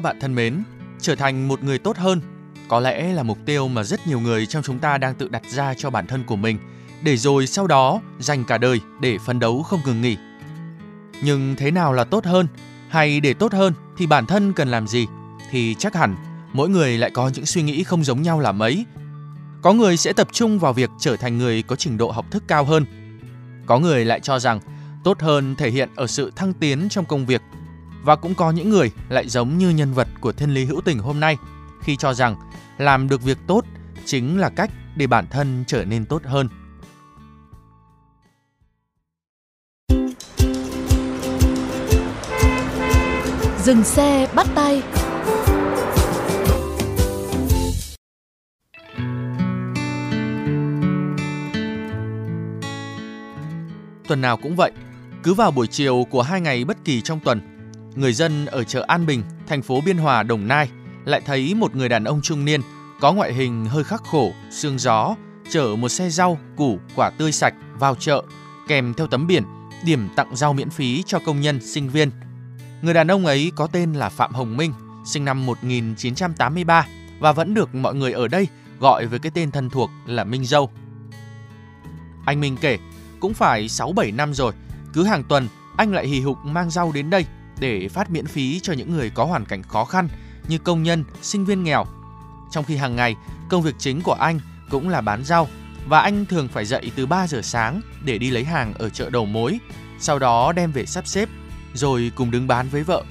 Các bạn thân mến, trở thành một người tốt hơn có lẽ là mục tiêu mà rất nhiều người trong chúng ta đang tự đặt ra cho bản thân của mình, để rồi sau đó dành cả đời để phấn đấu không ngừng nghỉ. Nhưng thế nào là tốt hơn? Hay để tốt hơn thì bản thân cần làm gì? Thì chắc hẳn mỗi người lại có những suy nghĩ không giống nhau là mấy. Có người sẽ tập trung vào việc trở thành người có trình độ học thức cao hơn. Có người lại cho rằng tốt hơn thể hiện ở sự thăng tiến trong công việc và cũng có những người lại giống như nhân vật của thiên lý hữu tình hôm nay khi cho rằng làm được việc tốt chính là cách để bản thân trở nên tốt hơn. Dừng xe bắt tay Tuần nào cũng vậy, cứ vào buổi chiều của hai ngày bất kỳ trong tuần, người dân ở chợ An Bình, thành phố Biên Hòa, Đồng Nai lại thấy một người đàn ông trung niên có ngoại hình hơi khắc khổ, xương gió, chở một xe rau, củ, quả tươi sạch vào chợ, kèm theo tấm biển điểm tặng rau miễn phí cho công nhân, sinh viên. Người đàn ông ấy có tên là Phạm Hồng Minh, sinh năm 1983 và vẫn được mọi người ở đây gọi với cái tên thân thuộc là Minh Dâu. Anh Minh kể, cũng phải 6-7 năm rồi, cứ hàng tuần anh lại hì hục mang rau đến đây để phát miễn phí cho những người có hoàn cảnh khó khăn như công nhân, sinh viên nghèo. Trong khi hàng ngày, công việc chính của anh cũng là bán rau và anh thường phải dậy từ 3 giờ sáng để đi lấy hàng ở chợ đầu mối, sau đó đem về sắp xếp, rồi cùng đứng bán với vợ.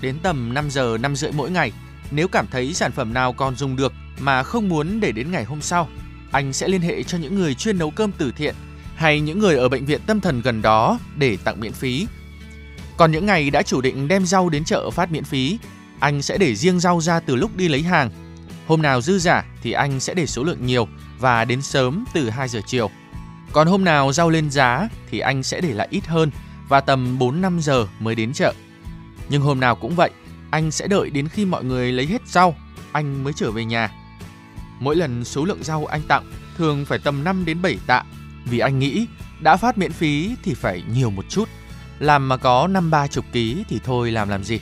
Đến tầm 5 giờ 5 rưỡi mỗi ngày, nếu cảm thấy sản phẩm nào còn dùng được mà không muốn để đến ngày hôm sau, anh sẽ liên hệ cho những người chuyên nấu cơm từ thiện hay những người ở bệnh viện tâm thần gần đó để tặng miễn phí. Còn những ngày đã chủ định đem rau đến chợ phát miễn phí, anh sẽ để riêng rau ra từ lúc đi lấy hàng. Hôm nào dư giả thì anh sẽ để số lượng nhiều và đến sớm từ 2 giờ chiều. Còn hôm nào rau lên giá thì anh sẽ để lại ít hơn và tầm 4-5 giờ mới đến chợ. Nhưng hôm nào cũng vậy, anh sẽ đợi đến khi mọi người lấy hết rau, anh mới trở về nhà. Mỗi lần số lượng rau anh tặng thường phải tầm 5 đến 7 tạ vì anh nghĩ đã phát miễn phí thì phải nhiều một chút. Làm mà có 5-3 chục ký thì thôi làm làm gì.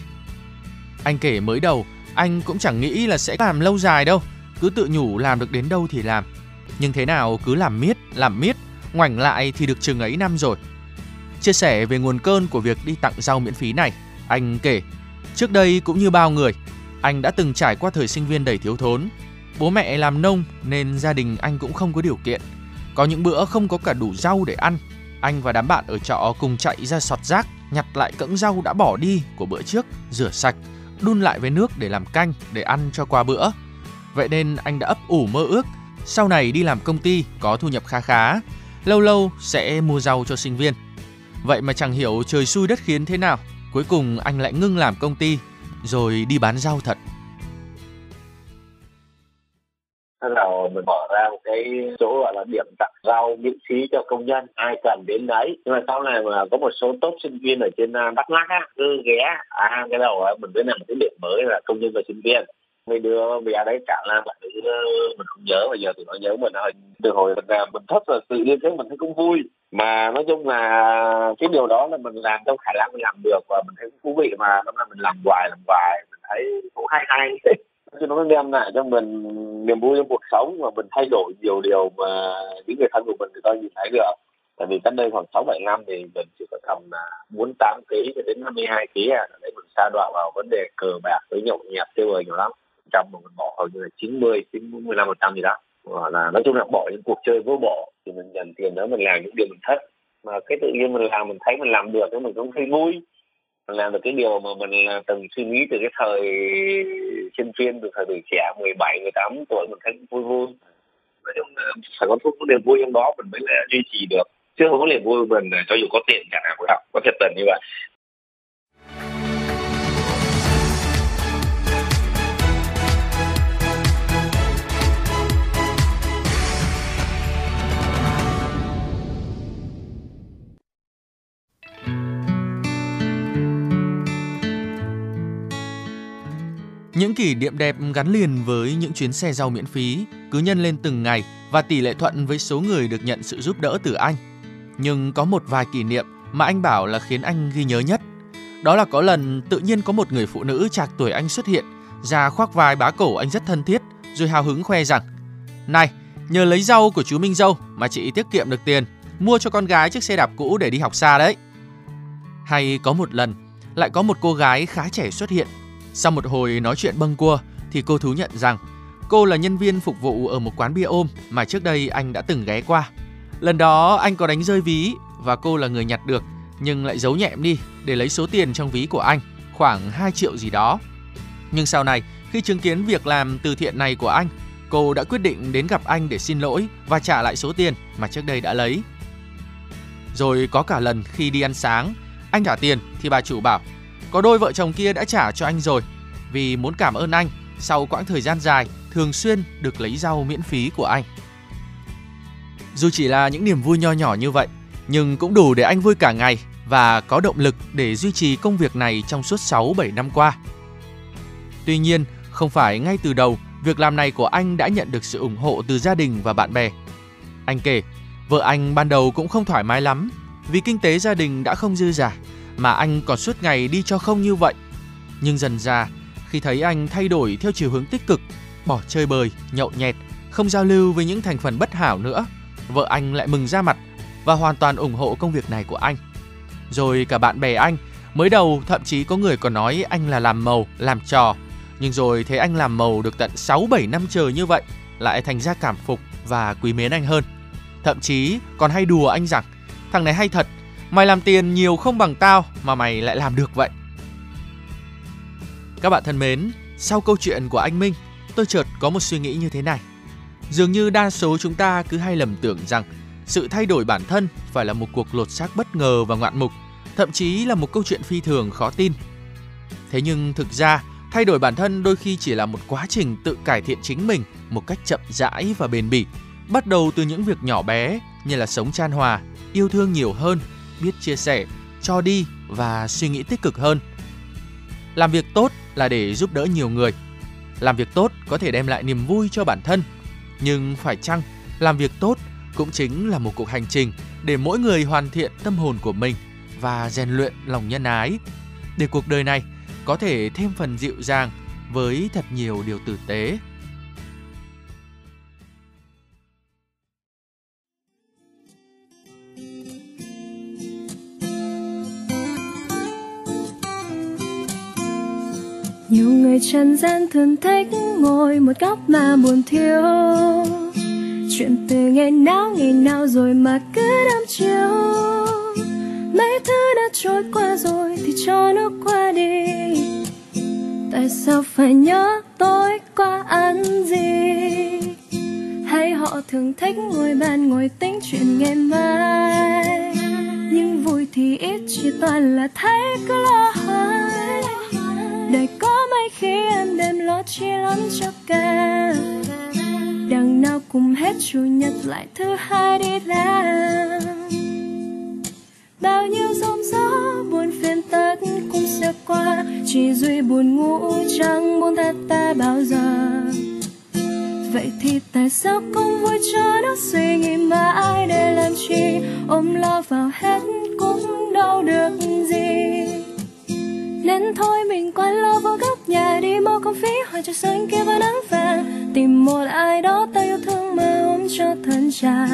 Anh kể mới đầu, anh cũng chẳng nghĩ là sẽ làm lâu dài đâu. Cứ tự nhủ làm được đến đâu thì làm. Nhưng thế nào cứ làm miết, làm miết, ngoảnh lại thì được chừng ấy năm rồi. Chia sẻ về nguồn cơn của việc đi tặng rau miễn phí này, anh kể, trước đây cũng như bao người, anh đã từng trải qua thời sinh viên đầy thiếu thốn. Bố mẹ làm nông nên gia đình anh cũng không có điều kiện. Có những bữa không có cả đủ rau để ăn, anh và đám bạn ở trọ cùng chạy ra sọt rác, nhặt lại cẫng rau đã bỏ đi của bữa trước, rửa sạch, đun lại với nước để làm canh để ăn cho qua bữa. Vậy nên anh đã ấp ủ mơ ước sau này đi làm công ty có thu nhập khá khá, lâu lâu sẽ mua rau cho sinh viên. Vậy mà chẳng hiểu trời xui đất khiến thế nào, cuối cùng anh lại ngưng làm công ty rồi đi bán rau thật. Mình mở ra một cái chỗ gọi là điểm tặng rau miễn phí cho công nhân. Ai cần đến đấy. Nhưng mà sau này mà có một số tốt sinh viên ở trên à, Đắk Lắk á, cứ ghé à cái đầu á, mình mới làm một cái điểm mới là công nhân và sinh viên. Mấy đưa bé đấy cả là bạn đứa ờ, mình không nhớ. Bây giờ tụi nó nhớ mình hồi từ hồi mình làm, mình thất là tự nhiên thấy mình thấy cũng vui. Mà nói chung là cái điều đó là mình làm trong khả năng mình làm được và mình thấy cũng thú vị mà. Năm nay mình làm hoài làm hoài, mình thấy cũng hay hay. Chứ nó đem lại cho mình niềm vui trong cuộc sống và mình thay đổi nhiều điều mà những người thân của mình, người ta nhìn thấy được. Tại vì cách đây khoảng sáu bảy năm thì mình chỉ có tầm là bốn tám ký cho đến năm mươi hai ký à. Để mình sa đọa vào vấn đề cờ bạc với nhậu nhẹt tiêu bời nhiều lắm. Trăm mà mình bỏ hầu như là chín mươi chín mươi năm phần trăm gì đó. Hoặc là nói chung là bỏ những cuộc chơi vô bổ thì mình nhận tiền đó, mình làm những điều mình thích. Mà cái tự nhiên mình làm, mình thấy mình làm được thì mình cũng thấy vui làm được cái điều mà mình là từng suy nghĩ từ cái thời sinh viên từ thời tuổi trẻ 17, 18 tuổi mình thấy vui vui. Nói chung là phải có thuốc có niềm vui trong đó mình mới là duy trì được. Chứ không có niềm vui mình cho dù có tiền chẳng hạn cũng học có thiệt tình như vậy. Những kỷ niệm đẹp gắn liền với những chuyến xe rau miễn phí cứ nhân lên từng ngày và tỷ lệ thuận với số người được nhận sự giúp đỡ từ anh. Nhưng có một vài kỷ niệm mà anh bảo là khiến anh ghi nhớ nhất. Đó là có lần tự nhiên có một người phụ nữ trạc tuổi anh xuất hiện, ra khoác vai bá cổ anh rất thân thiết, rồi hào hứng khoe rằng Này, nhờ lấy rau của chú Minh Dâu mà chị tiết kiệm được tiền, mua cho con gái chiếc xe đạp cũ để đi học xa đấy. Hay có một lần, lại có một cô gái khá trẻ xuất hiện, sau một hồi nói chuyện bâng cua thì cô thú nhận rằng cô là nhân viên phục vụ ở một quán bia ôm mà trước đây anh đã từng ghé qua. Lần đó anh có đánh rơi ví và cô là người nhặt được nhưng lại giấu nhẹm đi để lấy số tiền trong ví của anh, khoảng 2 triệu gì đó. Nhưng sau này, khi chứng kiến việc làm từ thiện này của anh, cô đã quyết định đến gặp anh để xin lỗi và trả lại số tiền mà trước đây đã lấy. Rồi có cả lần khi đi ăn sáng, anh trả tiền thì bà chủ bảo có đôi vợ chồng kia đã trả cho anh rồi vì muốn cảm ơn anh sau quãng thời gian dài thường xuyên được lấy rau miễn phí của anh. Dù chỉ là những niềm vui nho nhỏ như vậy, nhưng cũng đủ để anh vui cả ngày và có động lực để duy trì công việc này trong suốt 6-7 năm qua. Tuy nhiên, không phải ngay từ đầu việc làm này của anh đã nhận được sự ủng hộ từ gia đình và bạn bè. Anh kể, vợ anh ban đầu cũng không thoải mái lắm vì kinh tế gia đình đã không dư giả mà anh còn suốt ngày đi cho không như vậy. Nhưng dần ra, khi thấy anh thay đổi theo chiều hướng tích cực, bỏ chơi bời, nhậu nhẹt, không giao lưu với những thành phần bất hảo nữa, vợ anh lại mừng ra mặt và hoàn toàn ủng hộ công việc này của anh. Rồi cả bạn bè anh, mới đầu thậm chí có người còn nói anh là làm màu, làm trò, nhưng rồi thấy anh làm màu được tận 6-7 năm trời như vậy, lại thành ra cảm phục và quý mến anh hơn. Thậm chí còn hay đùa anh rằng, thằng này hay thật, Mày làm tiền nhiều không bằng tao mà mày lại làm được vậy. Các bạn thân mến, sau câu chuyện của anh Minh, tôi chợt có một suy nghĩ như thế này. Dường như đa số chúng ta cứ hay lầm tưởng rằng sự thay đổi bản thân phải là một cuộc lột xác bất ngờ và ngoạn mục, thậm chí là một câu chuyện phi thường khó tin. Thế nhưng thực ra, thay đổi bản thân đôi khi chỉ là một quá trình tự cải thiện chính mình một cách chậm rãi và bền bỉ, bắt đầu từ những việc nhỏ bé như là sống chan hòa, yêu thương nhiều hơn, biết chia sẻ, cho đi và suy nghĩ tích cực hơn. Làm việc tốt là để giúp đỡ nhiều người. Làm việc tốt có thể đem lại niềm vui cho bản thân, nhưng phải chăng làm việc tốt cũng chính là một cuộc hành trình để mỗi người hoàn thiện tâm hồn của mình và rèn luyện lòng nhân ái để cuộc đời này có thể thêm phần dịu dàng với thật nhiều điều tử tế trần gian thường thích ngồi một góc mà buồn thiếu. Chuyện từ ngày nào ngày nào rồi mà cứ đắm chiều. Mấy thứ đã trôi qua rồi thì cho nó qua đi. Tại sao phải nhớ tối qua ăn gì? Hay họ thường thích ngồi bàn ngồi tính chuyện ngày mai. Nhưng vui thì ít, chỉ toàn là thấy cứ lo hỏi đời có chỉ lắm cho cả. Đằng nào cùng hết chủ nhật, lại thứ hai đi làm bao nhiêu giông gió buồn phiền tất cũng sẽ qua. Chỉ duy buồn ngủ chẳng buồn thật ta bao giờ. Vậy thì tại sao không vui cho nó suy nghĩ mãi để làm chi? Ôm lo vào hết cũng đâu được gì. Nên thôi mình quay lo vào không phí hỏi cho xanh kia và nắng vàng tìm một ai đó ta yêu thương mà ôm cho thân trà.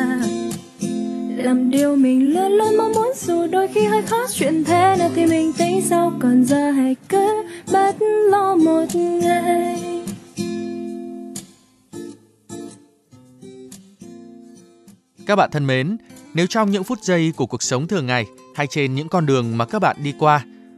Làm điều mình luôn luôn mong muốn dù đôi khi hơi khó chuyện thế nào thì mình tính sau còn giờ hãy cứ bất lo một ngày. Các bạn thân mến, nếu trong những phút giây của cuộc sống thường ngày hay trên những con đường mà các bạn đi qua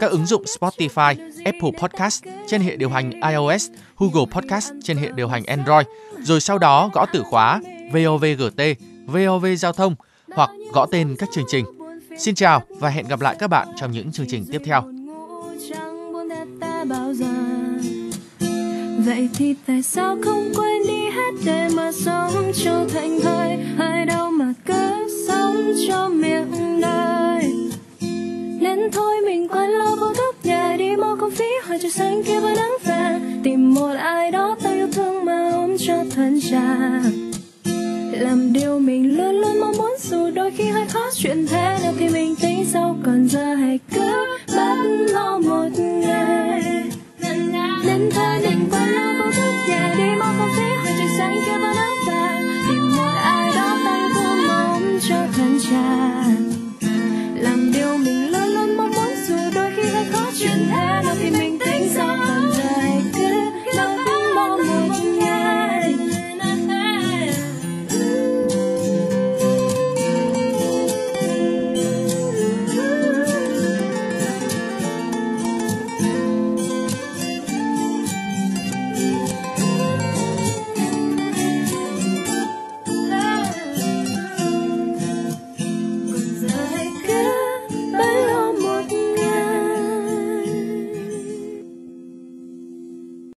các ứng dụng Spotify, Apple Podcast trên hệ điều hành iOS, Google Podcast trên hệ điều hành Android, rồi sau đó gõ từ khóa VOVGT, VOV Giao thông hoặc gõ tên các chương trình. Xin chào và hẹn gặp lại các bạn trong những chương trình tiếp theo. Vậy thì tại sao không quên đi hết để mà sống cho thành thời, Hay đâu mà cứ sống cho miệng đời khó chuyện thế nếu khi mình tính sau còn